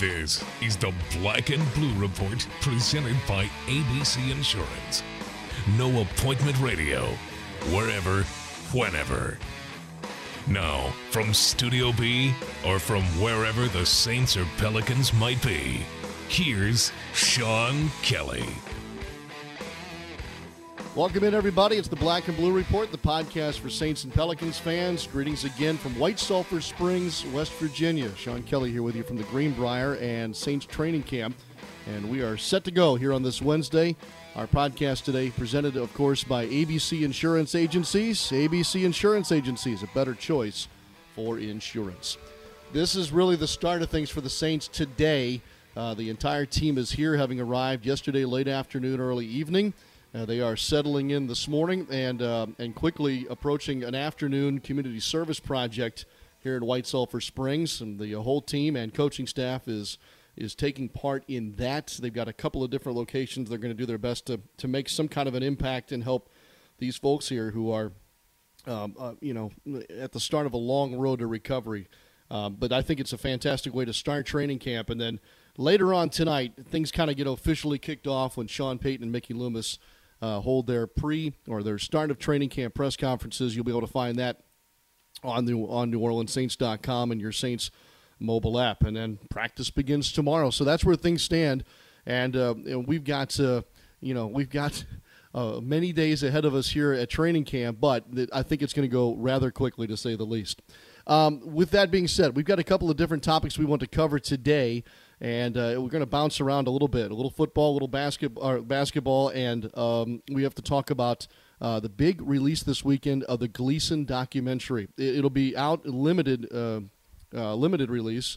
This is the Black and Blue Report presented by ABC Insurance. No appointment radio, wherever, whenever. Now, from Studio B or from wherever the Saints or Pelicans might be, here's Sean Kelly. Welcome in, everybody. It's the Black and Blue Report, the podcast for Saints and Pelicans fans. Greetings again from White Sulphur Springs, West Virginia. Sean Kelly here with you from the Greenbrier and Saints training camp. And we are set to go here on this Wednesday. Our podcast today presented, of course, by ABC Insurance Agencies. ABC Insurance Agencies, a better choice for insurance. This is really the start of things for the Saints today. Uh, the entire team is here, having arrived yesterday late afternoon, early evening. Uh, they are settling in this morning and uh, and quickly approaching an afternoon community service project here in White Sulphur Springs. And the whole team and coaching staff is is taking part in that. They've got a couple of different locations. They're going to do their best to to make some kind of an impact and help these folks here who are, um, uh, you know, at the start of a long road to recovery. Um, but I think it's a fantastic way to start training camp, and then later on tonight, things kind of get officially kicked off when Sean Payton and Mickey Loomis uh, hold their pre or their start of training camp press conferences. You'll be able to find that on the on New Orleans NewOrleansSaints.com and your Saints mobile app. And then practice begins tomorrow. So that's where things stand. And, uh, and we've got uh, you know we've got. Uh, many days ahead of us here at training camp, but th- I think it's going to go rather quickly, to say the least. Um, with that being said, we've got a couple of different topics we want to cover today and uh, we're going to bounce around a little bit, a little football, a little basketball, basketball, and um, we have to talk about uh, the big release this weekend of the Gleason documentary. It, will be out limited, uh, uh, limited release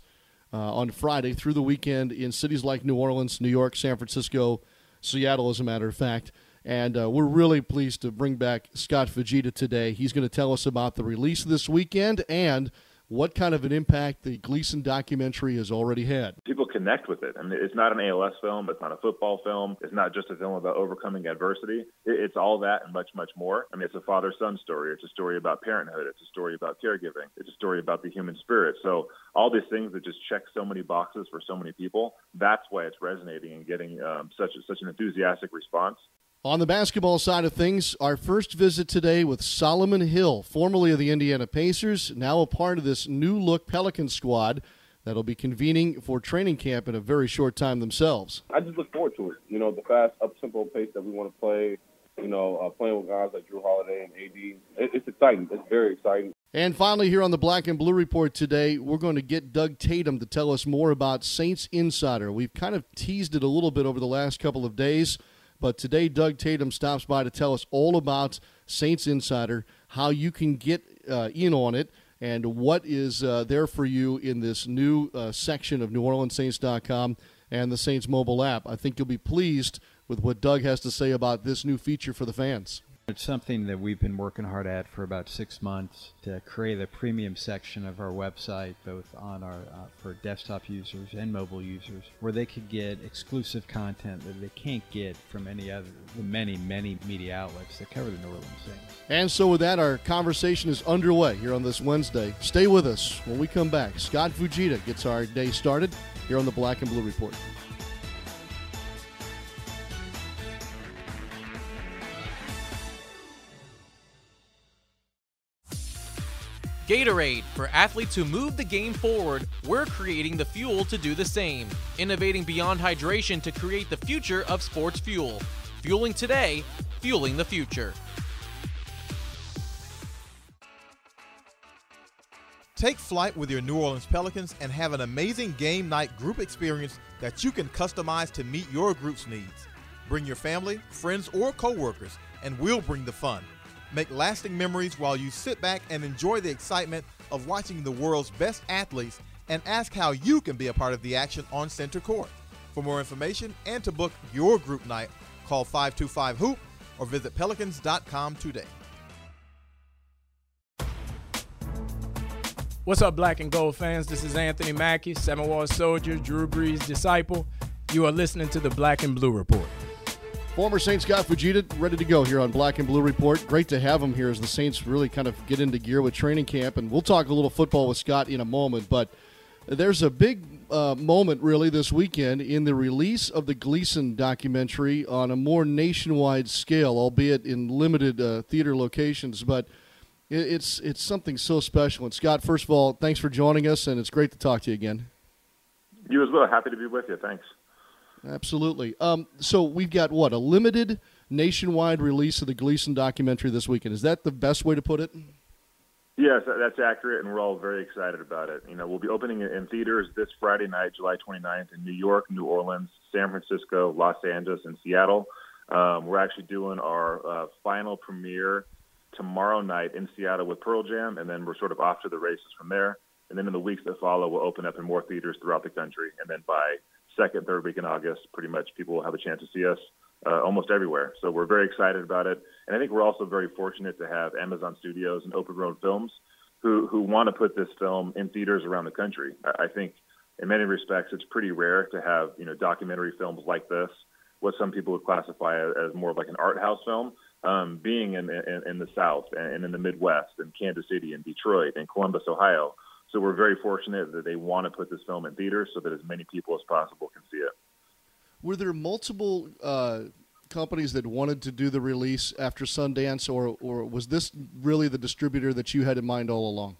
uh, on Friday through the weekend in cities like New Orleans, New York, San Francisco, Seattle, as a matter of fact. And uh, we're really pleased to bring back Scott Fujita today. He's going to tell us about the release this weekend and what kind of an impact the Gleason documentary has already had. People connect with it. I mean, it's not an ALS film. It's not a football film. It's not just a film about overcoming adversity. It's all that and much, much more. I mean, it's a father-son story. It's a story about parenthood. It's a story about caregiving. It's a story about the human spirit. So all these things that just check so many boxes for so many people. That's why it's resonating and getting um, such such an enthusiastic response. On the basketball side of things, our first visit today with Solomon Hill, formerly of the Indiana Pacers, now a part of this new look Pelican squad that'll be convening for training camp in a very short time themselves. I just look forward to it. You know, the fast, up tempo pace that we want to play. You know, uh, playing with guys like Jrue Holiday and AD. It, it's exciting. It's very exciting. And finally, here on the Black and Blue Report today, we're going to get Doug Tatum to tell us more about Saints Insider. We've kind of teased it a little bit over the last couple of days. But today, Doug Tatum stops by to tell us all about Saints Insider, how you can get uh, in on it, and what is uh, there for you in this new uh, section of NewOrleansSaints.com and the Saints mobile app. I think you'll be pleased with what Doug has to say about this new feature for the fans. It's something that we've been working hard at for about six months to create a premium section of our website, both on our uh, for desktop users and mobile users, where they could get exclusive content that they can't get from any other the many many media outlets that cover the New Orleans Saints. And so, with that, our conversation is underway here on this Wednesday. Stay with us when we come back. Scott Fujita gets our day started here on the Black and Blue Report. Gatorade. For athletes who move the game forward, we're creating the fuel to do the same. Innovating beyond hydration to create the future of sports fuel. Fueling today, fueling the future. Take flight with your New Orleans Pelicans and have an amazing game night group experience that you can customize to meet your group's needs. Bring your family, friends, or coworkers, and we'll bring the fun. Make lasting memories while you sit back and enjoy the excitement of watching the world's best athletes and ask how you can be a part of the action on center court. For more information and to book your group night, call 525 Hoop or visit pelicans.com today. What's up, black and gold fans? This is Anthony Mackie, Seven Wall Soldier, Drew Brees' disciple. You are listening to the Black and Blue Report. Former Saints Scott Fujita ready to go here on Black and Blue Report. Great to have him here as the Saints really kind of get into gear with training camp. And we'll talk a little football with Scott in a moment. But There's a big uh, moment, really, this weekend in the release of the Gleason documentary on a more nationwide scale, albeit in limited uh, theater locations. But it's it's something so special. And Scott, first of all, thanks for joining us, and it's great to talk to you again. You as well. Happy to be with you. Thanks. Absolutely. Um, so we've got what a limited nationwide release of the Gleason documentary this weekend. Is that the best way to put it? Yes, that's accurate, and we're all very excited about it. You know, we'll be opening it in theaters this Friday night, July 29th, in New York, New Orleans, San Francisco, Los Angeles, and Seattle. Um, we're actually doing our uh, final premiere tomorrow night in Seattle with Pearl Jam, and then we're sort of off to the races from there. And then in the weeks that follow, we'll open up in more theaters throughout the country. And then by second, third week in August, pretty much people will have a chance to see us uh, almost everywhere. So we're very excited about it, and I think we're also very fortunate to have Amazon Studios and Open Road Films who who want to put this film in theaters around the country. I, think in many respects it's pretty rare to have you know documentary films like this, what some people would classify as more of like an art house film. Um, being in, in, in the South and in the Midwest, and Kansas City, and Detroit, and Columbus, Ohio. So we're very fortunate that they want to put this film in theaters so that as many people as possible can see it. Were there multiple uh, companies that wanted to do the release after Sundance, or or was this really the distributor that you had in mind all along?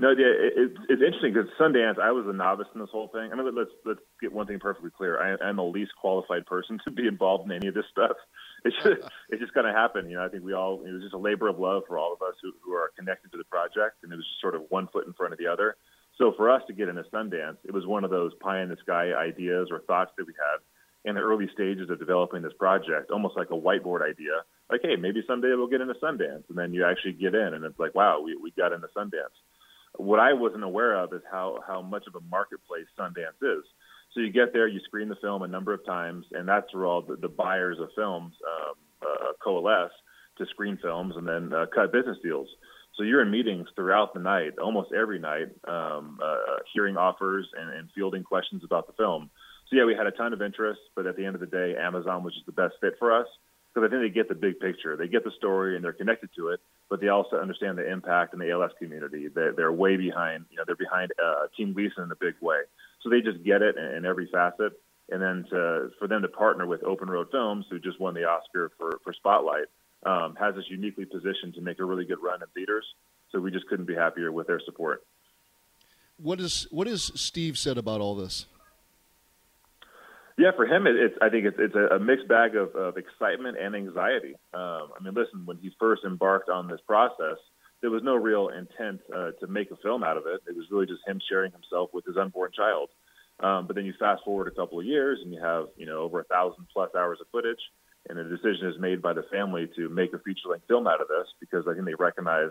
No, yeah, it, it, it's interesting because Sundance, I was a novice in this whole thing. I mean, let's let's get one thing perfectly clear. I, I'm the least qualified person to be involved in any of this stuff. It's just it just kind of happened. You know, I think we all it was just a labor of love for all of us who, who are connected to the project, and it was just sort of one foot in front of the other. So for us to get into Sundance, it was one of those pie in the sky ideas or thoughts that we had in the early stages of developing this project, almost like a whiteboard idea. Like, hey, maybe someday we'll get into Sundance, and then you actually get in, and it's like, wow, we we got into Sundance. What I wasn't aware of is how how much of a marketplace Sundance is. So you get there, you screen the film a number of times, and that's where all the, the buyers of films um, uh, coalesce to screen films and then uh, cut business deals. So you're in meetings throughout the night, almost every night, um, uh, hearing offers and, and fielding questions about the film. So yeah, we had a ton of interest, but at the end of the day, Amazon was just the best fit for us because I think they get the big picture. They get the story and they're connected to it, but they also understand the impact in the ALS community. They're, they're way behind, you know, they're behind uh, Team Gleason in a big way. So they just get it in, every facet. And then to, for them to partner with Open Road Films, who just won the Oscar for, for Spotlight, um, has us uniquely positioned to make a really good run in theaters. So we just couldn't be happier with their support. What is what has Steve said about all this? Yeah, for him, it, it's I think it's it's a, a mixed bag of, of excitement and anxiety. Um, I mean, listen, when he first embarked on this process, there was no real intent uh, to make a film out of it. It was really just him sharing himself with his unborn child. Um, but then you fast forward a couple of years, and you have you know over a thousand plus hours of footage and a decision is made by the family to make a feature length film out of this because I think they recognize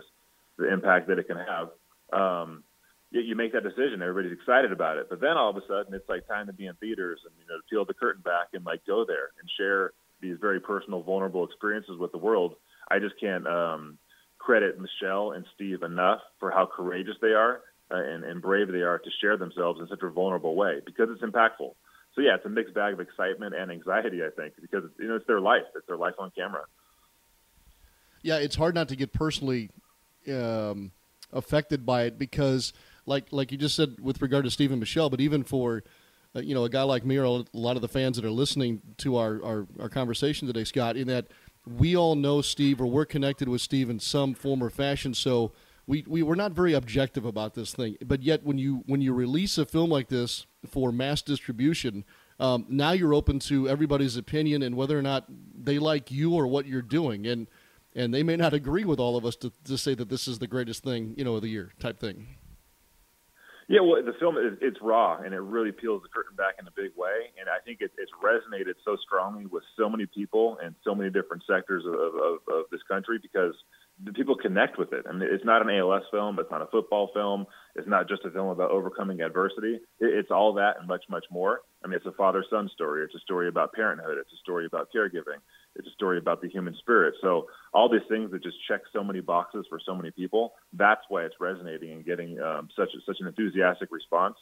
the impact that it can have. Um, you, you make that decision, everybody's excited about it, but then all of a sudden it's like time to be in theaters and you know to peel the curtain back and like go there and share these very personal, vulnerable experiences with the world. I just can't um, credit Michelle and Steve enough for how courageous they are uh, and, and brave they are to share themselves in such a vulnerable way because it's impactful so yeah, it's a mixed bag of excitement and anxiety, I think, because you know it's their life, it's their life on camera. Yeah, it's hard not to get personally um, affected by it because, like like you just said with regard to Steve and Michelle, but even for uh, you know a guy like me or a lot of the fans that are listening to our, our, our conversation today, Scott, in that we all know Steve or we're connected with Steve in some form or fashion, so we, we were not very objective about this thing. But yet, when you when you release a film like this for mass distribution, um, now you're open to everybody's opinion and whether or not they like you or what you're doing. And and they may not agree with all of us to, to say that this is the greatest thing you know of the year type thing. Yeah, well, the film is it's raw and it really peels the curtain back in a big way, and I think it, it's resonated so strongly with so many people and so many different sectors of, of, of this country because the people connect with it. I mean, it's not an ALS film, it's not a football film, it's not just a film about overcoming adversity. It, it's all that and much, much more. I mean, it's a father-son story. It's a story about parenthood. It's a story about caregiving. It's a story about the human spirit. So all these things that just check so many boxes for so many people. That's why it's resonating and getting um, such such an enthusiastic response.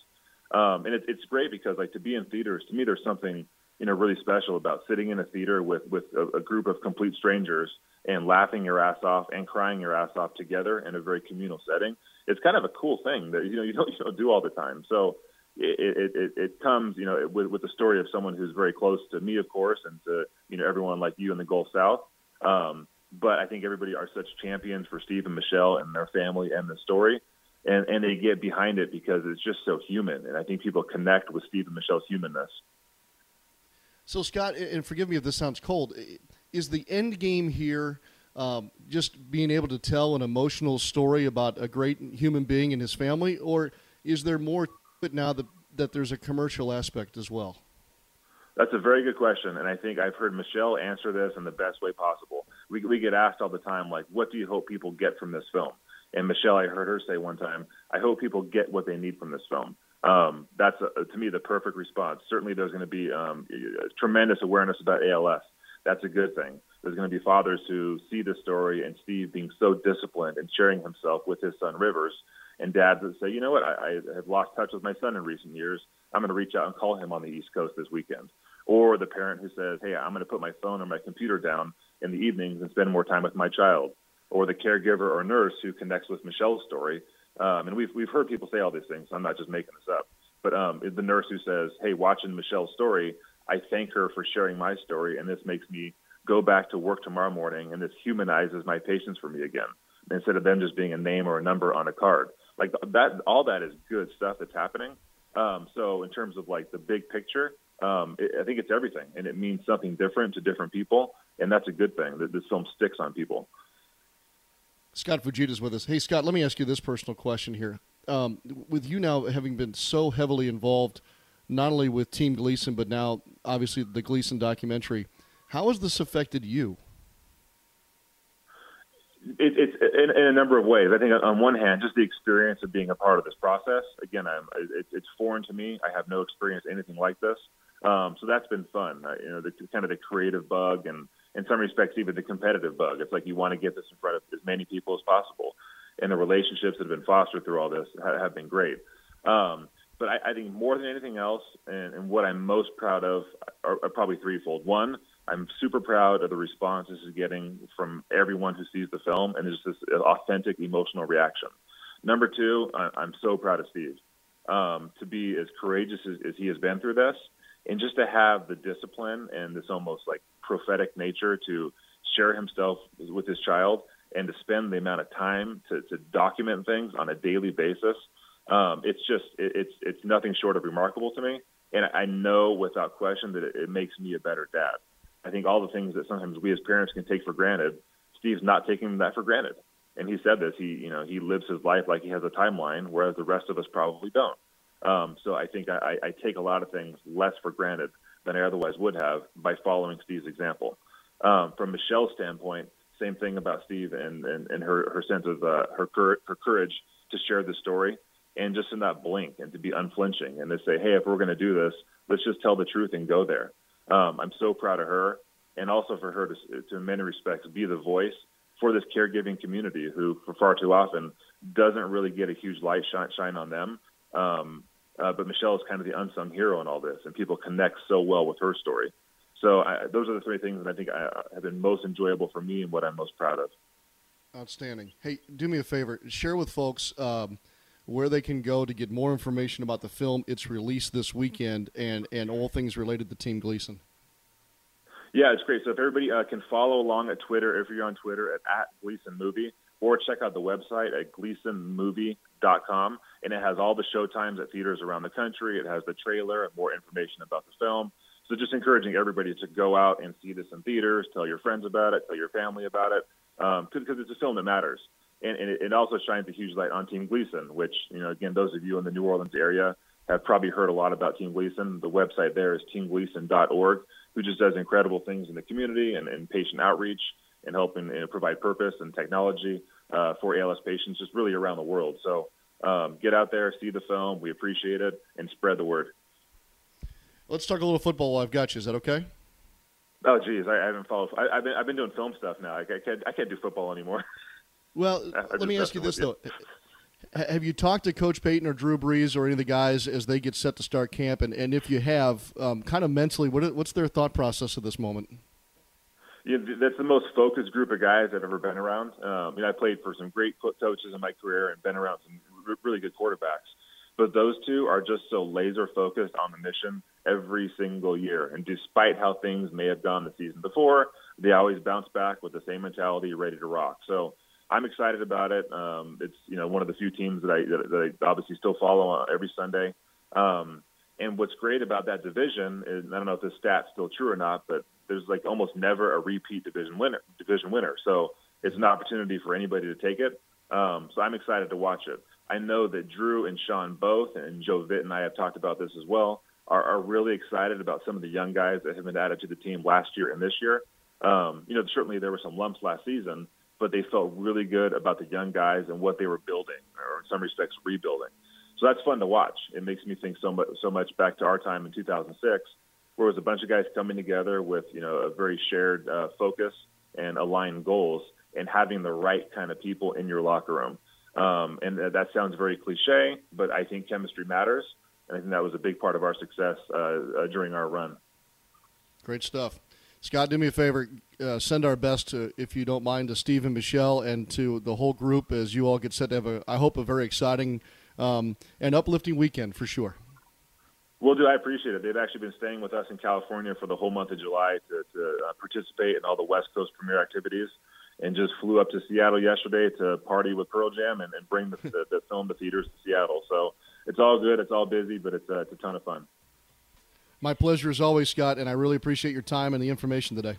Um, and it, it's great because like to be in theaters, to me, there's something you know really special about sitting in a theater with with a, a group of complete strangers and laughing your ass off and crying your ass off together in a very communal setting. it's kind of a cool thing that you know you don't you don't do all the time. So it it, it comes you know with with the story of someone who's very close to me, of course, and to you know everyone like you in the Gulf South. Um, but I think everybody are such champions for Steve and Michelle and their family and the story. And, and they get behind it because it's just so human. And I think people connect with Steve and Michelle's humanness. So, Scott, and forgive me if this sounds cold, is the end game here um, just being able to tell an emotional story about a great human being and his family, or is there more it now that, that there's a commercial aspect as well? That's a very good question, and I think I've heard Michelle answer this in the best way possible. We we get asked all the time, like, "What do you hope people get from this film?" And Michelle, I heard her say one time, "I hope people get what they need from this film." Um, that's a, to me the perfect response. Certainly, there's going to be um, tremendous awareness about ALS. That's a good thing. There's going to be fathers who see the story and Steve being so disciplined and sharing himself with his son Rivers, and dads that say, you know what, I, I have lost touch with my son in recent years. I'm going to reach out and call him on the East Coast this weekend. Or the parent who says, hey, I'm going to put my phone or my computer down in the evenings and spend more time with my child. Or the caregiver or nurse who connects with Michelle's story. Um, and we've we've heard people say all these things. I'm not just making this up. But um, the nurse who says, "Hey, watching Michelle's story, I thank her for sharing my story, and this makes me go back to work tomorrow morning, and this humanizes my patients for me again, instead of them just being a name or a number on a card." Like that, all that is good stuff that's happening. Um, so in terms of like the big picture, um, it, I think it's everything, and it means something different to different people, and that's a good thing. That this film sticks on people. Scott Fujita is with us. Hey, Scott, let me ask you this personal question here. Um, with you now having been so heavily involved, not only with Team Gleason, but now obviously the Gleason documentary, how has this affected you? It, it's in, in, a number of ways. I think on one hand, just the experience of being a part of this process. Again, I'm, it, it's foreign to me. I have no experience anything like this, um, so that's been fun. You know, the kind of the creative bug, and in some respects, even the competitive bug. It's like you want to get this in front of as many people as possible, and the relationships that have been fostered through all this have, have been great. Um, but I, I think more than anything else, and, and what I'm most proud of are, are probably threefold. One I'm super proud of the response this is getting from everyone who sees the film, and it's just this authentic emotional reaction. Number two, I'm so proud of Steve um, to be as courageous as, as he has been through this, and just to have the discipline and this almost like prophetic nature to share himself with his child and to spend the amount of time to, to document things on a daily basis. Um, it's just it, it's it's nothing short of remarkable to me, and I know without question that it, it makes me a better dad. I think all the things that sometimes we as parents can take for granted, Steve's not taking that for granted. And he said this. He, you know, he lives his life like he has a timeline, whereas the rest of us probably don't. Um, so I think I, I take a lot of things less for granted than I otherwise would have by following Steve's example. Um, from Michelle's standpoint, same thing about Steve and, and, and her, her sense of uh, her, cur- her courage to share the story and just in that blink and to be unflinching and to say, hey, if we're going to do this, let's just tell the truth and go there. Um, I'm so proud of her, and also for her to, to, in many respects, be the voice for this caregiving community who, for far too often, doesn't really get a huge light shine, shine on them. Um, uh, but Michelle is kind of the unsung hero in all this, and people connect so well with her story. So I, those are the three things that I think I, uh, have been most enjoyable for me and what I'm most proud of. Outstanding. Hey, do me a favor. Share with folks um, where they can go to get more information about the film. It's released this weekend, and and all things related to Team Gleason. Yeah, it's great. So if everybody uh, can follow along at Twitter, if you're on Twitter at, at Gleason Movie, or check out the website at gleasonmovie.com, and it has all the showtimes at theaters around the country. It has the trailer and more information about the film. So just encouraging everybody to go out and see this in theaters, tell your friends about it, tell your family about it, because um, it's a film that matters and, and it, also shines a huge light on Team Gleason, which you know again those of you in the New Orleans area have probably heard a lot about Team Gleason. The website there is teamgleason.org, who just does incredible things in the community and, and patient outreach and helping and provide purpose and technology uh, for ALS patients just really around the world. So um, get out there, see the film. We appreciate it, and spread the word. Let's talk a little football while I've got you. Is that okay? Oh, geez, I, I haven't followed. I, have been I've been doing film stuff now. I, I can't I can't do football anymore. Well, let me ask you this though: Have you talked to Coach Payton or Drew Brees or any of the guys as they get set to start camp? And, and if you have, um, kind of mentally, what, what's their thought process at this moment? Yeah, that's the most focused group of guys I've ever been around. Um, you know, I played for some great coaches in my career and been around some really good quarterbacks. But those two are just so laser focused on the mission every single year. And despite how things may have gone the season before, they always bounce back with the same mentality, ready to rock. So I'm excited about it. Um, it's you know one of the few teams that I that, that I obviously still follow every Sunday. Um, and what's great about that division is I don't know if this stat's still true or not, but there's like almost never a repeat division winner. Division winner, so it's an opportunity for anybody to take it. Um, so I'm excited to watch it. I know that Drew and Sean both, and Joe Vitt and I have talked about this as well, are, are really excited about some of the young guys that have been added to the team last year and this year. Um, you know, certainly there were some lumps last season, but they felt really good about the young guys and what they were building, or in some respects, rebuilding. So that's fun to watch. It makes me think so much, so much back to our time in 2006, where it was a bunch of guys coming together with you know a very shared uh, focus and aligned goals, and having the right kind of people in your locker room. Um, and that sounds very cliche, but I think chemistry matters, and I think that was a big part of our success uh, uh, during our run. Great stuff. Scott, do me a favor. Uh, send our best, to, if you don't mind, to Steve and Michelle and to the whole group as you all get set to have a, I hope, a very exciting um, and uplifting weekend for sure. Will do. I appreciate it. They've actually been staying with us in California for the whole month of July to, to uh, participate in all the West Coast premiere activities, and just flew up to Seattle yesterday to party with Pearl Jam and, and bring the, the, the film to theaters to Seattle. So it's all good. It's all busy, but it's, uh, it's a ton of fun. My pleasure as always, Scott, and I really appreciate your time and the information today.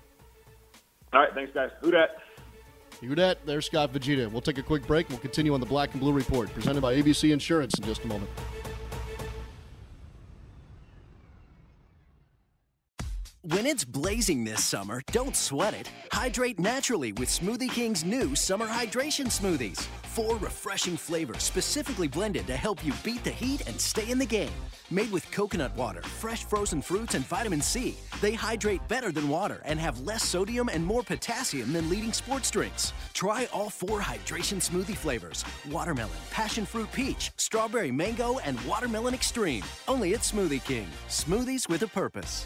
All right, thanks, guys. Who dat? Who dat? There's Scott Fujita. We'll take a quick break. We'll continue on the Black and Blue Report, presented by ABC Insurance in just a moment. When it's blazing this summer, don't sweat it. Hydrate naturally with Smoothie King's new summer hydration smoothies. Four refreshing flavors specifically blended to help you beat the heat and stay in the game. Made with coconut water, fresh frozen fruits, and vitamin C, they hydrate better than water and have less sodium and more potassium than leading sports drinks. Try all four hydration smoothie flavors watermelon, passion fruit peach, strawberry mango, and watermelon extreme. Only at Smoothie King. Smoothies with a purpose.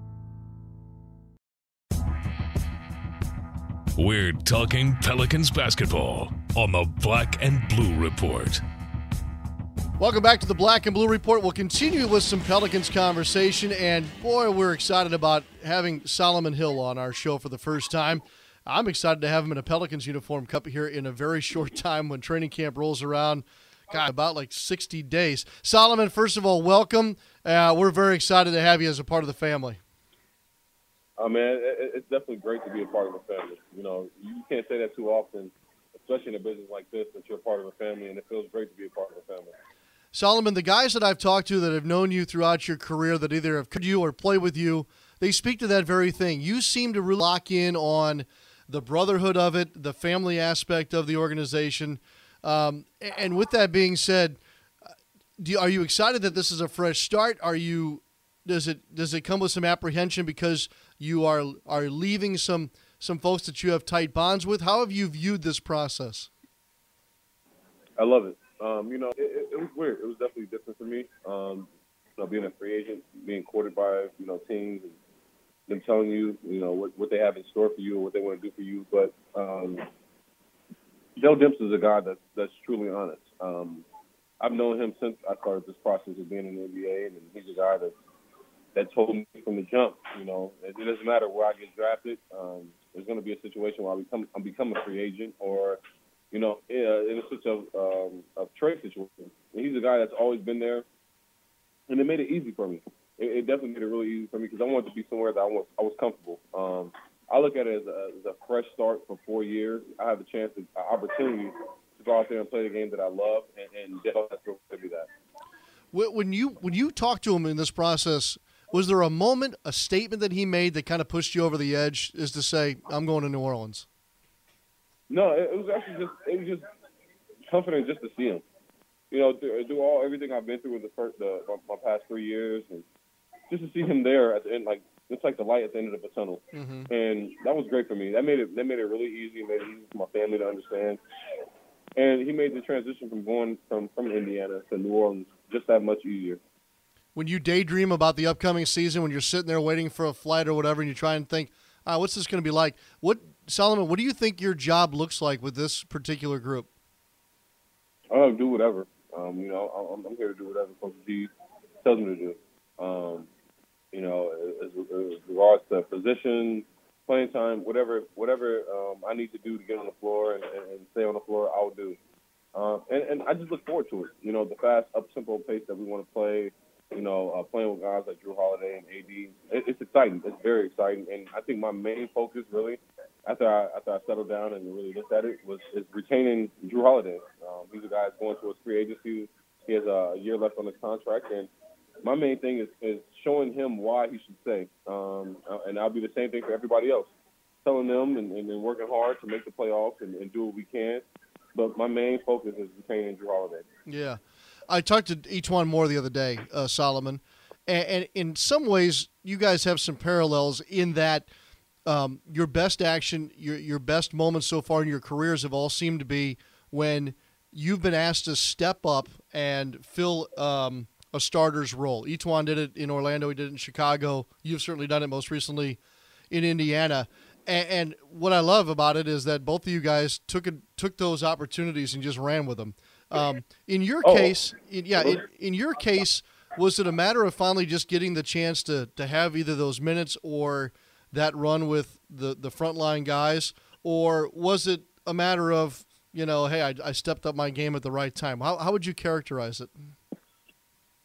We're talking Pelicans basketball on the Black and Blue Report. Welcome back to the Black and Blue Report. We'll continue with some Pelicans conversation, and boy, we're excited about having Solomon Hill on our show for the first time. I'm excited to have him in a Pelicans uniform cup here in a very short time when training camp rolls around. God, about like 60 days. Solomon, first of all, welcome. Uh, we're very excited to have you as a part of the family. Oh man, it's definitely great to be a part of a family. You know, you can't say that too often, especially in a business like this, that you're part of a family, and it feels great to be a part of a family. Solomon, the guys that I've talked to that have known you throughout your career, that either have could you or play with you, they speak to that very thing. You seem to really lock in on the brotherhood of it, the family aspect of the organization. Um, and with that being said, you, are you excited that this is a fresh start? Are you does it does it come with some apprehension because you are are leaving some some folks that you have tight bonds with. How have you viewed this process? I love it. Um, you know, it, it, was weird. It was definitely different for me. Um, you know, being a free agent, being courted by you know teams, and them telling you you know what, what they have in store for you or what they want to do for you. But um, Joe Demps is a guy that's that's truly honest. Um, I've known him since I started this process of being in the NBA, and he's a guy that's that told me from the jump. You know, it, it doesn't matter where I get drafted. Um, there's going to be a situation where I become I become a free agent or, you know, in a such a um, a trade situation. And he's a guy that's always been there, and it made it easy for me. It, it definitely made it really easy for me because I wanted to be somewhere that I was I was comfortable. Um, I look at it as a, as a fresh start for four years. I have a chance, an opportunity to go out there and play the game that I love, and, and to be that. When you when you talk to him in this process, was there a moment, a statement that he made that kind of pushed you over the edge, is to say, "I'm going to New Orleans"? No, it, was actually just it was just comforting just to see him. You know, do, do all everything I've been through in the first the, my, my past three years, and just to see him there at the end, like it's like the light at the end of the tunnel, mm-hmm. and that was great for me. That made it that made it really easy, made it easy for my family to understand, and he made the transition from going from from Indiana to New Orleans just that much easier. When you daydream about the upcoming season, when you're sitting there waiting for a flight or whatever, and you try and think, ah, what's this going to be like? What Solomon? What do you think your job looks like with this particular group? I'll do whatever. Um, you know, I'm, I'm, here to do whatever Coach G tells me to do. Um, you know, as, as regards to position, playing time, whatever whatever um, I need to do to get on the floor and, and, and stay on the floor, I'll do. Um, and, and I just look forward to it. You know, the fast, up tempo pace that we want to play. You know, uh, playing with guys like Jrue Holiday and AD, it, it's exciting. It's very exciting, and I think my main focus really, after I after I settled down and really looked at it, was is retaining Jrue Holiday. Um, he's a guy that's going towards free agency. He has a year left on his contract, and my main thing is, is showing him why he should stay. Um, uh, and I'll be the same thing for everybody else, telling them and, and, working hard to make the playoffs and, and do what we can. But my main focus is retaining Jrue Holiday. Yeah. I talked to E'Twaun Moore the other day, uh, Solomon, and, and, in some ways, you guys have some parallels in that um, your best action, your your best moments so far in your careers have all seemed to be when you've been asked to step up and fill um, a starter's role. E'Twaun did it in Orlando. He did it in Chicago. You've certainly done it most recently in Indiana. And, and what I love about it is that both of you guys took it, took those opportunities and just ran with them. Um, in your oh. case, in, yeah, in, in your case, was it a matter of finally just getting the chance to to have either those minutes or that run with the the frontline guys, or was it a matter of you know, hey, I, I stepped up my game at the right time? How how would you characterize it?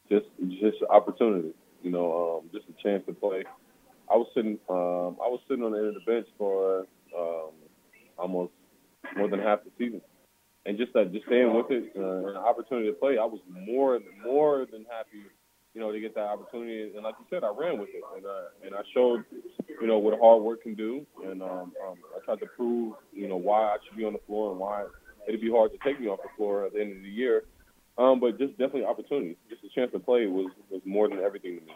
just just opportunity. You know, um, just a chance to play. I was sitting um, I was sitting on the end of the bench for um, almost more than half the season, and just that just staying with it uh, an opportunity to play, I was more more than happy. You know, to get that opportunity, and like you said, I ran with it, and uh, and I showed, you know, what hard work can do, and um, um, I tried to prove, you know, why I should be on the floor and why it'd be hard to take me off the floor at the end of the year. Um, but just definitely opportunity. Just a chance to play was, was more than everything to me.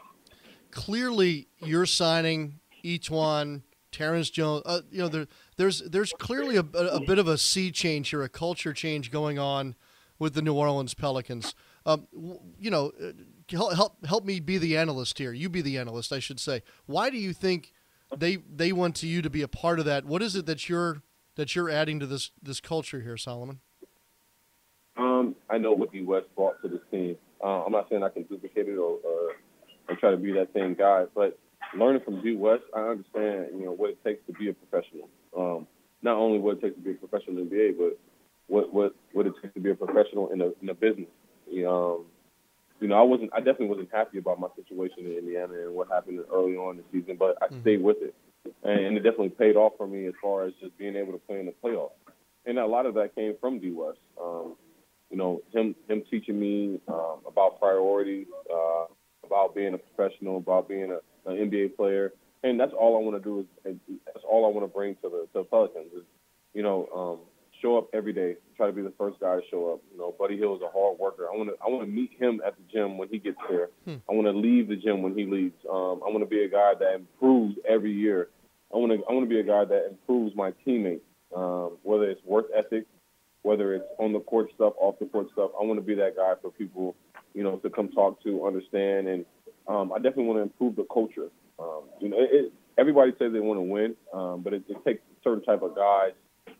Clearly, you're signing E'Twaun, Terrence Jones. Uh, you know, there, there's there's clearly a, a, bit of a sea change here, a culture change going on with the New Orleans Pelicans. Um, you know, uh, help, help me be the analyst here. You be the analyst, I should say. Why do you think they they want you to be a part of that? What is it that you're that you're adding to this this culture here, Solomon? Um, I know what D West brought to this team. Uh, I'm not saying I can duplicate it or, or, or try to be that same guy, but learning from D West, I understand you know what it takes to be a professional. Um, not only what it takes to be a professional in the NBA, but what what what it takes to be a professional in a in a business. Um, you know, I wasn't, I definitely wasn't happy about my situation in Indiana and what happened early on in the season, but I mm-hmm. stayed with it, and, and it definitely paid off for me as far as just being able to play in the playoffs. And a lot of that came from D West. Um, you know, him him teaching me um, about priorities, uh, about being a professional, about being a, an NBA player, and that's all I want to do is that's all I want to bring to the to the Pelicans is, you know, um, show up every day, try to be the first guy to show up. You know, Buddy Hield is a hard worker. I want to I want to meet him at the gym when he gets there. Hmm. I want to leave the gym when he leaves. Um, I want to be a guy that improves every year. I want to I want to be a guy that improves my teammates, um, whether it's work ethic, whether it's on the court stuff, off the court stuff. I want to be that guy for people, you know, to come talk to, understand, and um, I definitely want to improve the culture. Um, you know, it, it, everybody says they want to win, um, but it, it takes a certain type of guys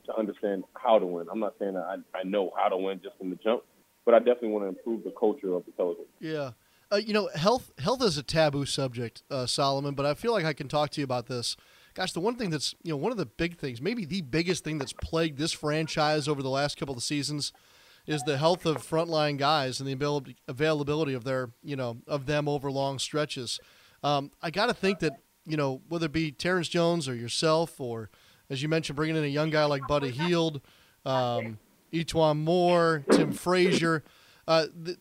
to understand how to win. I'm not saying that I, I know how to win just from the jump, but I definitely want to improve the culture of the Pelicans. Yeah. Uh, you know, health health is a taboo subject, uh, Solomon. But I feel like I can talk to you about this gosh, the one thing that's you know one of the big things, maybe the biggest thing that's plagued this franchise over the last couple of seasons, is the health of frontline guys and the availability of their you know of them over long stretches. Um, I got to think that you know whether it be Terrence Jones or yourself or as you mentioned, bringing in a young guy like Buddy Hield, um, E'Twaun Moore, Tim Frazier. Uh, the,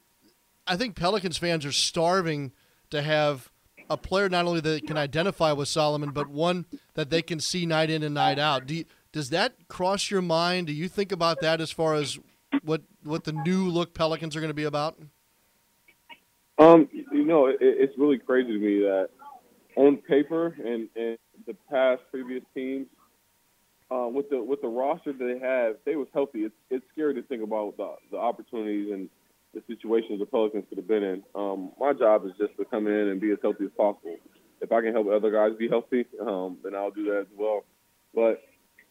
I think Pelicans fans are starving to have a player not only that can identify with Solomon, but one that they can see night in and night out. Do you, does that cross your mind? Do you think about that as far as what what the new look Pelicans are going to be about? Um, you know, it, it's really crazy to me that on paper and, and the past previous teams, uh, with the with the roster that they have, they was healthy, it's it's scary to think about the the opportunities and the situations the Pelicans could have been in. Um, my job is just to come in and be as healthy as possible. If I can help other guys be healthy, um, then I'll do that as well. But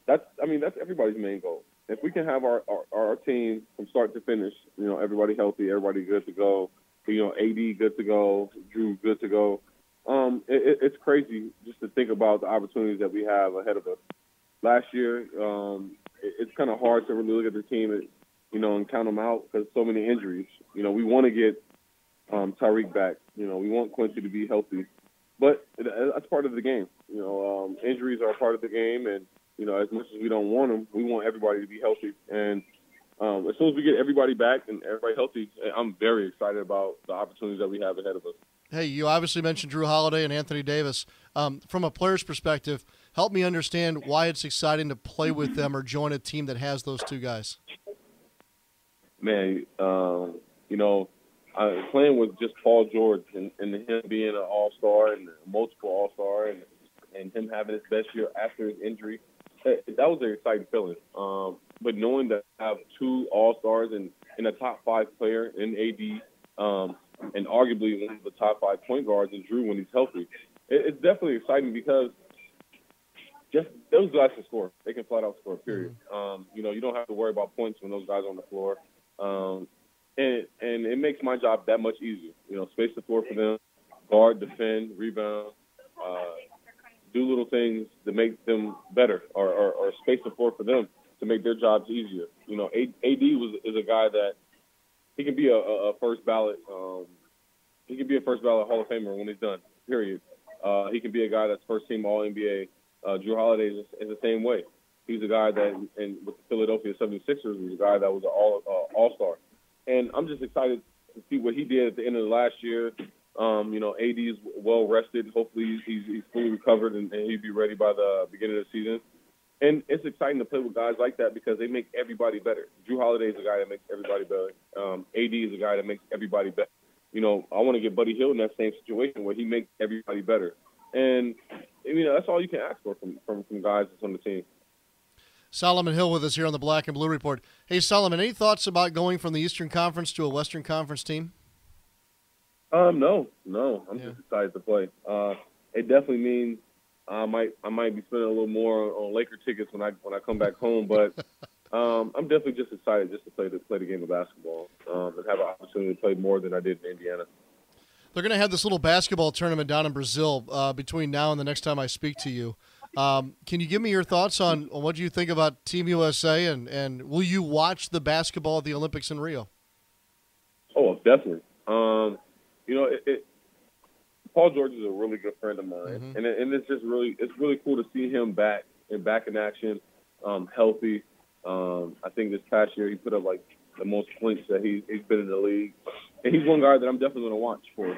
that's, I mean, that's everybody's main goal. If we can have our, our, our team from start to finish, you know, everybody healthy, everybody good to go, you know, AD good to go, Jrue good to go. Um, it, it's crazy just to think about the opportunities that we have ahead of us. Last year, um, it, it's kind of hard to really look at the team you know, and count them out because so many injuries. You know, we want to get um, Tyreke back. You know, we want Quincy to be healthy, but that's part of the game. You know, um, injuries are part of the game, and you know, as much as we don't want them, we want everybody to be healthy. And um, as soon as we get everybody back and everybody healthy, I'm very excited about the opportunities that we have ahead of us. Hey, you obviously mentioned Jrue Holiday and Anthony Davis. Um, from a player's perspective, help me understand why it's exciting to play with them or join a team that has those two guys man, um, you know, I, playing with just Paul George and, and him being an All Star and multiple All Star and and him having his best year after his injury, that, was an exciting feeling. Um, but knowing that I have two All Stars and, and a top five player in AD, um, and arguably one of the top five point guards in Jrue when he's healthy, it, it's definitely exciting because just those guys can score. They can flat out score. Period. Mm-hmm. Um, you know, you don't have to worry about points when those guys are on the floor. Um, and and it makes my job that much easier. You know, space the floor for them, guard, defend, rebound, uh, do little things to make them better, or, or, or space the floor for them to make their jobs easier. You know, AD was is a guy that he can be a, a first ballot. Um, he can be a first ballot Hall of Famer when he's done. Period. Uh, he can be a guy that's first team All NBA. Uh, Jrue Holiday is, is the same way. He's a guy that, and with the Philadelphia 76ers, was a guy that was an all uh, all star. And I'm just excited to see what he did at the end of the last year. Um, you know, AD is well rested. Hopefully, he's, he's fully recovered and, and he'll be ready by the beginning of the season. And it's exciting to play with guys like that because they make everybody better. Jrue Holiday is a guy that makes everybody better. Um, AD is a guy that makes everybody better. You know, I want to get Buddy Hield in that same situation where he makes everybody better. And you know, that's all you can ask for from from, from guys that's on the team. Solomon Hill with us here on the Black and Blue Report. Hey, Solomon, any thoughts about going from the Eastern Conference to a Western Conference team? Um, no, no. I'm yeah. just excited to play. Uh, it definitely means I might I might be spending a little more on Laker tickets when I when I come back home, but um, I'm definitely just excited just to play the play the game of basketball um, and have an opportunity to play more than I did in Indiana. They're going to have this little basketball tournament down in Brazil uh, between now and the next time I speak to you. Um, can you give me your thoughts on, on what you think about Team USA and, and will you watch the basketball at the Olympics in Rio? Oh, definitely. Um, you know, it, it, Paul George is a really good friend of mine, mm-hmm. and it, and it's just really it's really cool to see him back and back in action, um, healthy. Um, I think this past year he put up like the most points that he, he's been in the league, and he's one guy that I'm definitely going to watch for.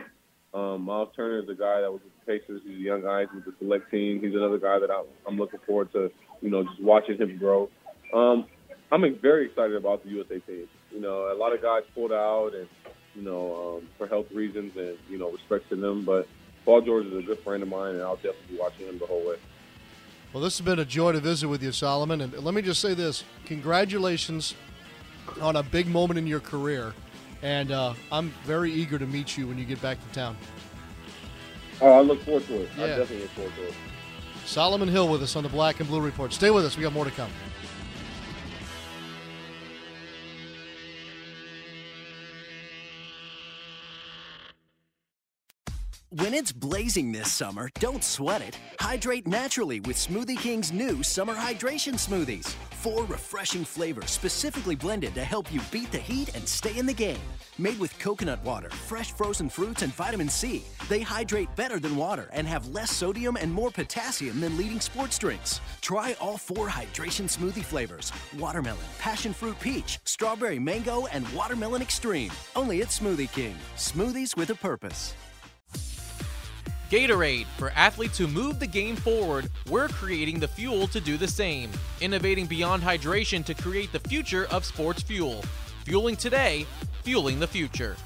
Um, Miles Turner is a guy that was with the Pacers. He's a young guy. He's with the select team. He's another guy that I, I'm looking forward to, you know, just watching him grow. Um, I'm very excited about the USA team. You know, a lot of guys pulled out and, you know, um, for health reasons and, you know, respect to them. But Paul George is a good friend of mine, and I'll definitely be watching him the whole way. Well, this has been a joy to visit with you, Solomon. And let me just say this congratulations on a big moment in your career. And uh, I'm very eager to meet you when you get back to town. Oh, I look forward to it. Yeah. I definitely look forward to it. Solomon Hill with us on the Black and Blue Report. Stay with us. We got more to come. When it's blazing this summer, don't sweat it. Hydrate naturally with Smoothie King's new summer hydration smoothies. Four refreshing flavors specifically blended to help you beat the heat and stay in the game. Made with coconut water, fresh frozen fruits, and vitamin C, they hydrate better than water and have less sodium and more potassium than leading sports drinks. Try all four hydration smoothie flavors watermelon, passion fruit peach, strawberry mango, and watermelon extreme. Only at Smoothie King. Smoothies with a purpose. Gatorade. For athletes who move the game forward, we're creating the fuel to do the same. Innovating beyond hydration to create the future of sports fuel. Fueling today, fueling the future.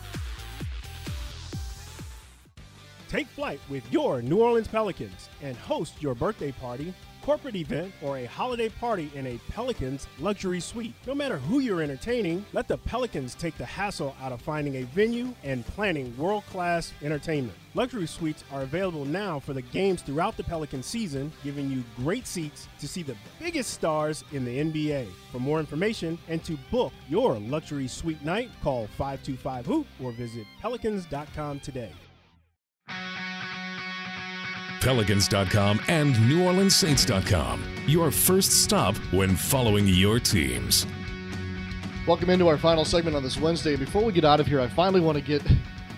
Take flight with your New Orleans Pelicans and host your birthday party corporate event, or a holiday party in a Pelicans luxury suite. No matter who you're entertaining, let the Pelicans take the hassle out of finding a venue and planning world class entertainment. Luxury suites are available now for the games throughout the Pelican season, giving you great seats to see the biggest stars in the NBA. For more information and to book your luxury suite night, call 525 Hoop or visit pelicans.com today. Pelicans.com and NewOrleansSaints.com. Your first stop when following your teams. Welcome into our final segment on this Wednesday. Before we get out of here, I finally want to get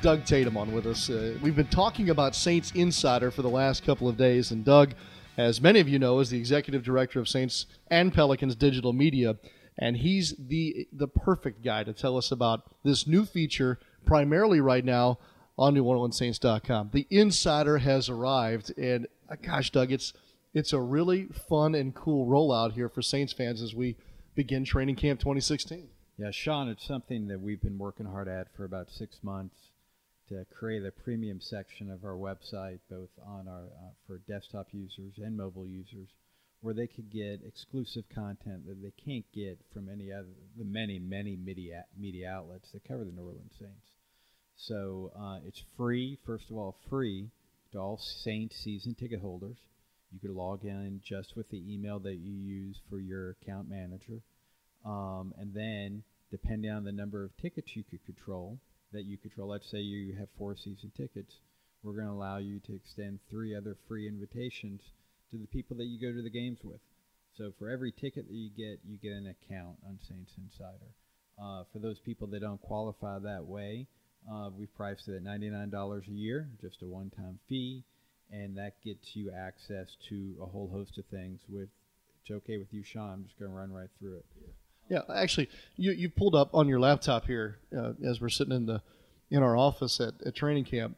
Doug Tatum on with us. Uh, we've been talking about Saints Insider for the last couple of days, and Doug, as many of you know, is the executive director of Saints and Pelicans digital media, and he's the the perfect guy to tell us about this new feature, primarily right now on NewOrleansSaints.com. The Insider has arrived, and uh, gosh, Doug, it's it's a really fun and cool rollout here for Saints fans as we begin training camp 2016. Yeah, Sean, it's something that we've been working hard at for about six months to create a premium section of our website, both on our uh, for desktop users and mobile users, where they could get exclusive content that they can't get from any other the many many media media outlets that cover the New Orleans Saints. So uh, it's free, first of all, free to all Saints season ticket holders. You could log in just with the email that you use for your account manager. Um, and then, depending on the number of tickets you could control, that you control, let's say you have four season tickets, we're going to allow you to extend three other free invitations to the people that you go to the games with. So for every ticket that you get, you get an account on Saints Insider. Uh, for those people that don't qualify that way, uh, we've priced it at $99 a year, just a one-time fee, and that gets you access to a whole host of things. With it's okay with you, Sean. I'm just going to run right through it. Yeah, actually, you you pulled up on your laptop here uh, as we're sitting in the in our office at, at training camp,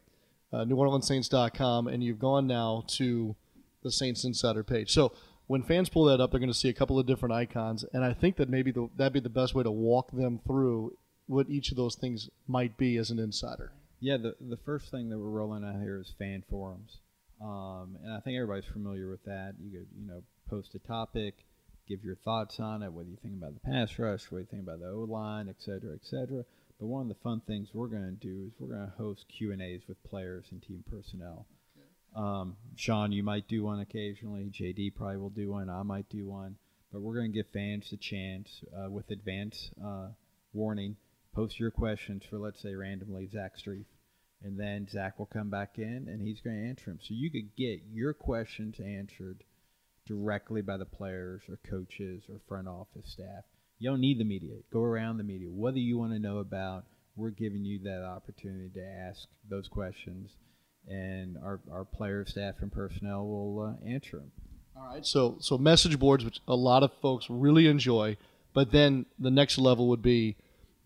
uh, NewOrleansSaints.com, and you've gone now to the Saints Insider page. So when fans pull that up, they're going to see a couple of different icons, and I think that maybe the, that'd be the best way to walk them through what each of those things might be as an insider. Yeah, the the first thing that we're rolling out here is fan forums, um, and I think everybody's familiar with that. You could you know post a topic, give your thoughts on it, whether you think about the pass rush, whether you think about the O line, et cetera, et cetera. But one of the fun things we're going to do is we're going to host Q and A's with players and team personnel. Um, Sean, you might do one occasionally. JD probably will do one. I might do one. But we're going to give fans a chance uh, with advance uh, warning post your questions for, let's say, randomly Zach Strief. And then Zach will come back in and he's going to answer them. So you could get your questions answered directly by the players or coaches or front office staff. You don't need the media. Go around the media. Whether you want to know about, we're giving you that opportunity to ask those questions, and our, our player, staff, and personnel will uh, answer them. All right. So so message boards, which a lot of folks really enjoy, but then the next level would be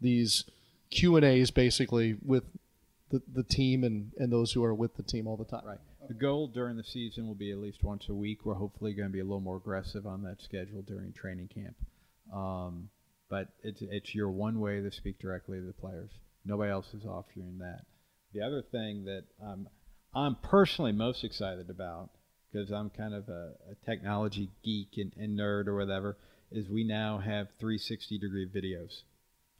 these Q and A's basically with the, the team and, and those who are with the team all the time. Right. The goal during the season will be at least once a week. We're hopefully going to be a little more aggressive on that schedule during training camp. Um, but it's it's your one way to speak directly to the players. Nobody else is offering that. The other thing that um, I'm personally most excited about, because I'm kind of a, a technology geek and, and nerd or whatever, is we now have 360 degree videos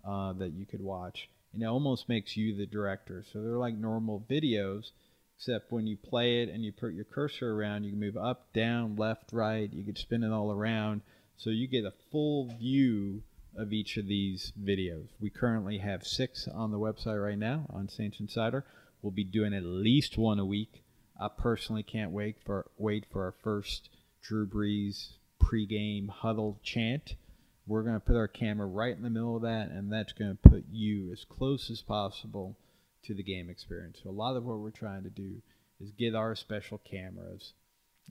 uh, that you could watch. And it almost makes you the director. So they're like normal videos, except when you play it and you put your cursor around, you can move up, down, left, right. You could spin it all around. So you get a full view of each of these videos. We currently have six on the website right now on Saints Insider. We'll be doing at least one a week. I personally can't wait for wait for our first Drew Brees pregame huddle chant. We're going to put our camera right in the middle of that, and that's going to put you as close as possible to the game experience. So a lot of what we're trying to do is get our special cameras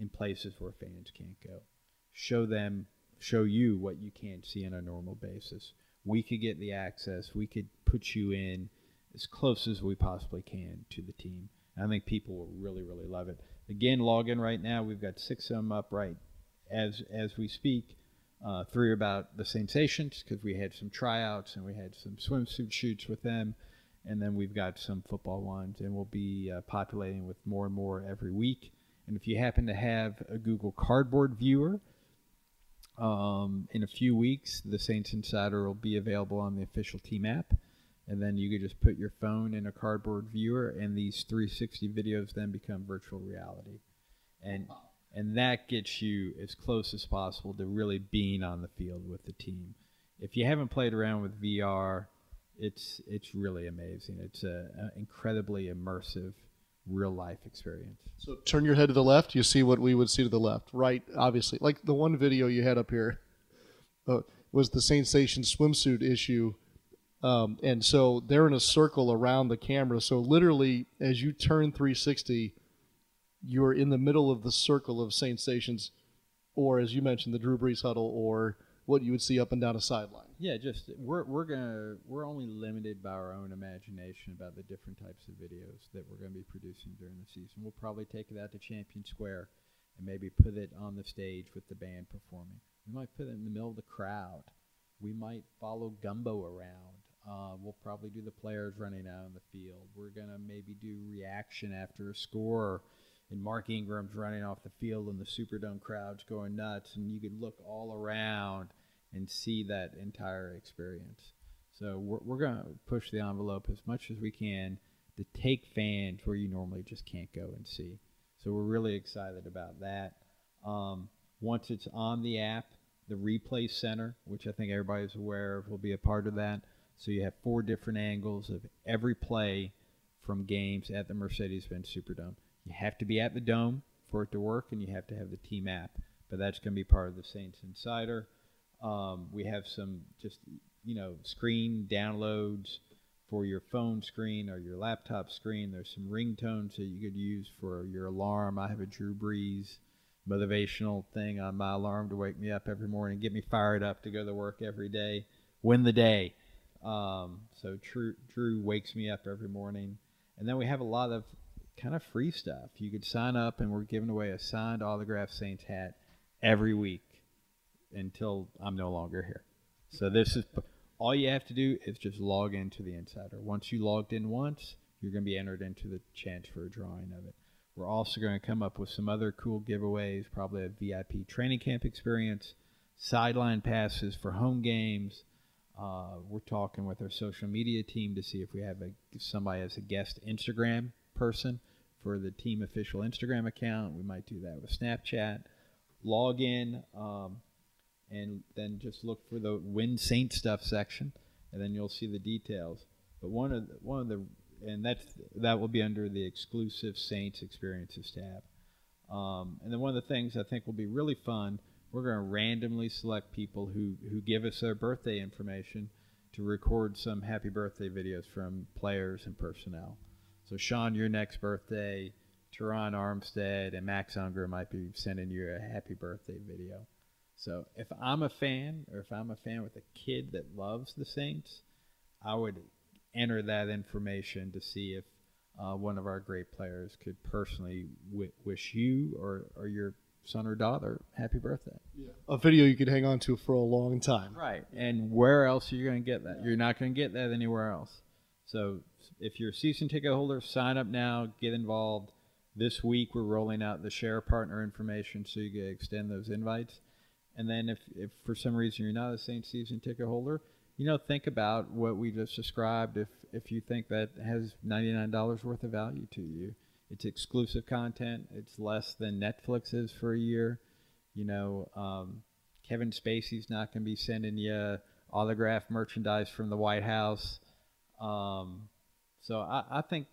in places where fans can't go. Show them, show you what you can't see on a normal basis. We could get the access. We could put you in as close as we possibly can to the team. I think people will really, really love it. Again, log in right now. We've got six of them up right as as we speak. Uh, three about the sensations because we had some tryouts and we had some swimsuit shoots with them, and then we've got some football ones, and we'll be uh, populating with more and more every week. And if you happen to have a Google Cardboard viewer, um, in a few weeks, the Saints Insider will be available on the official team app. And then you could just put your phone in a cardboard viewer and these 360 videos then become virtual reality. And and that gets you as close as possible to really being on the field with the team. If you haven't played around with vr it's it's really amazing. It's an incredibly immersive real life experience. So turn your head to the left you see what we would see to the left. Right obviously. Like the one video you had up here uh, was the sensation swimsuit issue. Um, and so they're in a circle around the camera. So literally, as you turn 360, you're in the middle of the circle of sensations, or as you mentioned, the Drew Brees huddle, or what you would see up and down a sideline. Yeah, just we're we're gonna we're only limited by our own imagination about the different types of videos that we're gonna be producing during the season. We'll probably take it out to Champion Square and maybe put it on the stage with the band performing. We might put it in the middle of the crowd. We might follow Gumbo around. Uh, we'll probably do the players running out on the field. We're gonna maybe do reaction after a score, and Mark Ingram's running off the field, and the Superdome crowd's going nuts, and you could look all around and see that entire experience. So we're, we're gonna push the envelope as much as we can to take fans where you normally just can't go and see. So we're really excited about that. Um, once it's on the app, the replay center, which I think everybody's aware of, will be a part of that. So you have four different angles of every play from games at the Mercedes-Benz Superdome. You have to be at the dome for it to work, and you have to have the team app. But that's going to be part of the Saints Insider. Um, we have some just you know screen downloads for your phone screen or your laptop screen. There's some ringtones that you could use for your alarm. I have a Drew Brees motivational thing on my alarm to wake me up every morning, get me fired up to go to work every day, win the day. Um, so Drew, Drew wakes me up every morning, and then we have a lot of kind of free stuff. You could sign up, and we're giving away a signed autographed Saints hat every week until I'm no longer here. So this is all you have to do is just log into the Insider. Once you logged in once, you're going to be entered into the chance for a drawing of it. We're also going to come up with some other cool giveaways, probably a VIP training camp experience, sideline passes for home games uh, we're talking with our social media team to see if we have a, somebody as a guest Instagram person for the team official Instagram account. We might do that with Snapchat. Log in um, and then just look for the Win Saint stuff section, and then you'll see the details. But one of the, one of the and that's that will be under the exclusive Saints experiences tab. Um, and then one of the things I think will be really fun we're going to randomly select people who, who give us their birthday information to record some happy birthday videos from players and personnel. So, Sean, your next birthday, Terron Armstead and Max Unger might be sending you a happy birthday video. So, if I'm a fan, or if I'm a fan with a kid that loves the Saints, I would enter that information to see if uh, one of our great players could personally w- wish you or, or your son or daughter happy birthday. Yeah. A video you could hang on to for a long time. Right. And where else are you going to get that? You're not going to get that anywhere else. So if you're a season ticket holder, sign up now, get involved. This week we're rolling out the share partner information so you can extend those invites. And then if, if for some reason you're not a Saint season ticket holder, you know, think about what we just described if if you think that has $99 worth of value to you it's exclusive content. It's less than Netflix is for a year. You know, um, Kevin Spacey's not going to be sending you autographed merchandise from the White House. Um, so I, I, think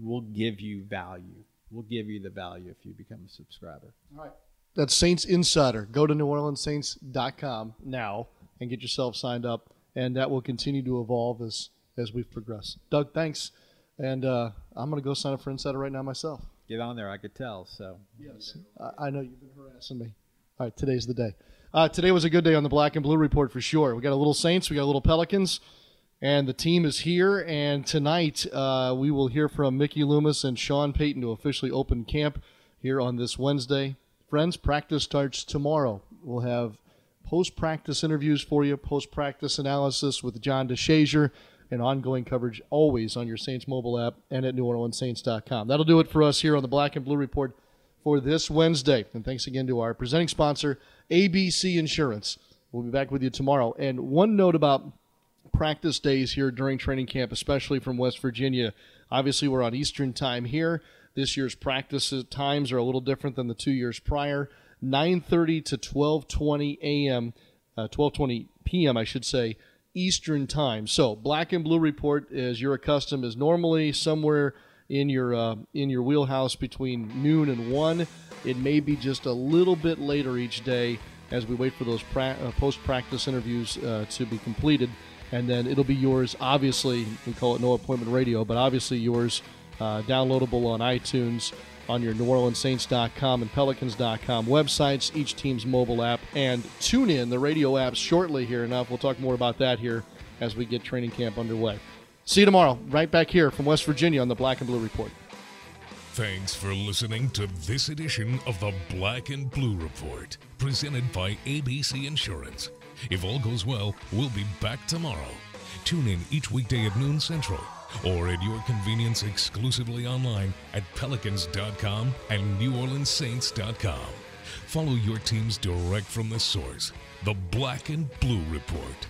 we'll give you value. We'll give you the value if you become a subscriber. All right. That's Saints Insider. Go to NewOrleansSaints.com now and get yourself signed up, and that will continue to evolve as as we progress. Doug, thanks, and uh, I'm going to go sign up for Insider right now myself. Get on there, I could tell. So yes, I, I know you've been harassing me. All right, today's the day. Uh, today was a good day on the Black and Blue Report for sure. We got a little Saints, we got a little Pelicans, and the team is here. And tonight uh, we will hear from Mickey Loomis and Sean Payton to officially open camp here on this Wednesday. Friends, practice starts tomorrow. We'll have post practice interviews for you, post practice analysis with John DeShazier, and ongoing coverage always on your Saints mobile app and at NewOrleansSaints.com. That'll do it for us here on the Black and Blue Report for this Wednesday. And thanks again to our presenting sponsor, ABC Insurance. We'll be back with you tomorrow. And one note about practice days here during training camp, especially from West Virginia. Obviously, we're on Eastern time here. This year's practice times are a little different than the two years prior. 9:30 to 12:20 a.m., uh, 12:20 p.m. I should say, Eastern time. So, Black and Blue Report, as you're accustomed, is normally somewhere in your uh, in your wheelhouse between noon and one. It may be just a little bit later each day as we wait for those pra- uh, post practice interviews uh, to be completed, and then it'll be yours. Obviously, we call it No Appointment Radio, but obviously yours, uh, downloadable on iTunes on your New Orleans NewOrleansSaints.com and Pelicans.com websites, each team's mobile app, and TuneIn the radio apps shortly here. Enough. We'll talk more about that here as we get training camp underway. See you tomorrow, right back here from West Virginia on the Black and Blue Report. Thanks for listening to this edition of the Black and Blue Report, presented by ABC Insurance. If all goes well, we'll be back tomorrow. Tune in each weekday at noon central or at your convenience exclusively online at pelicans.com and neworleanssaints.com. Follow your teams direct from the source, the Black and Blue Report.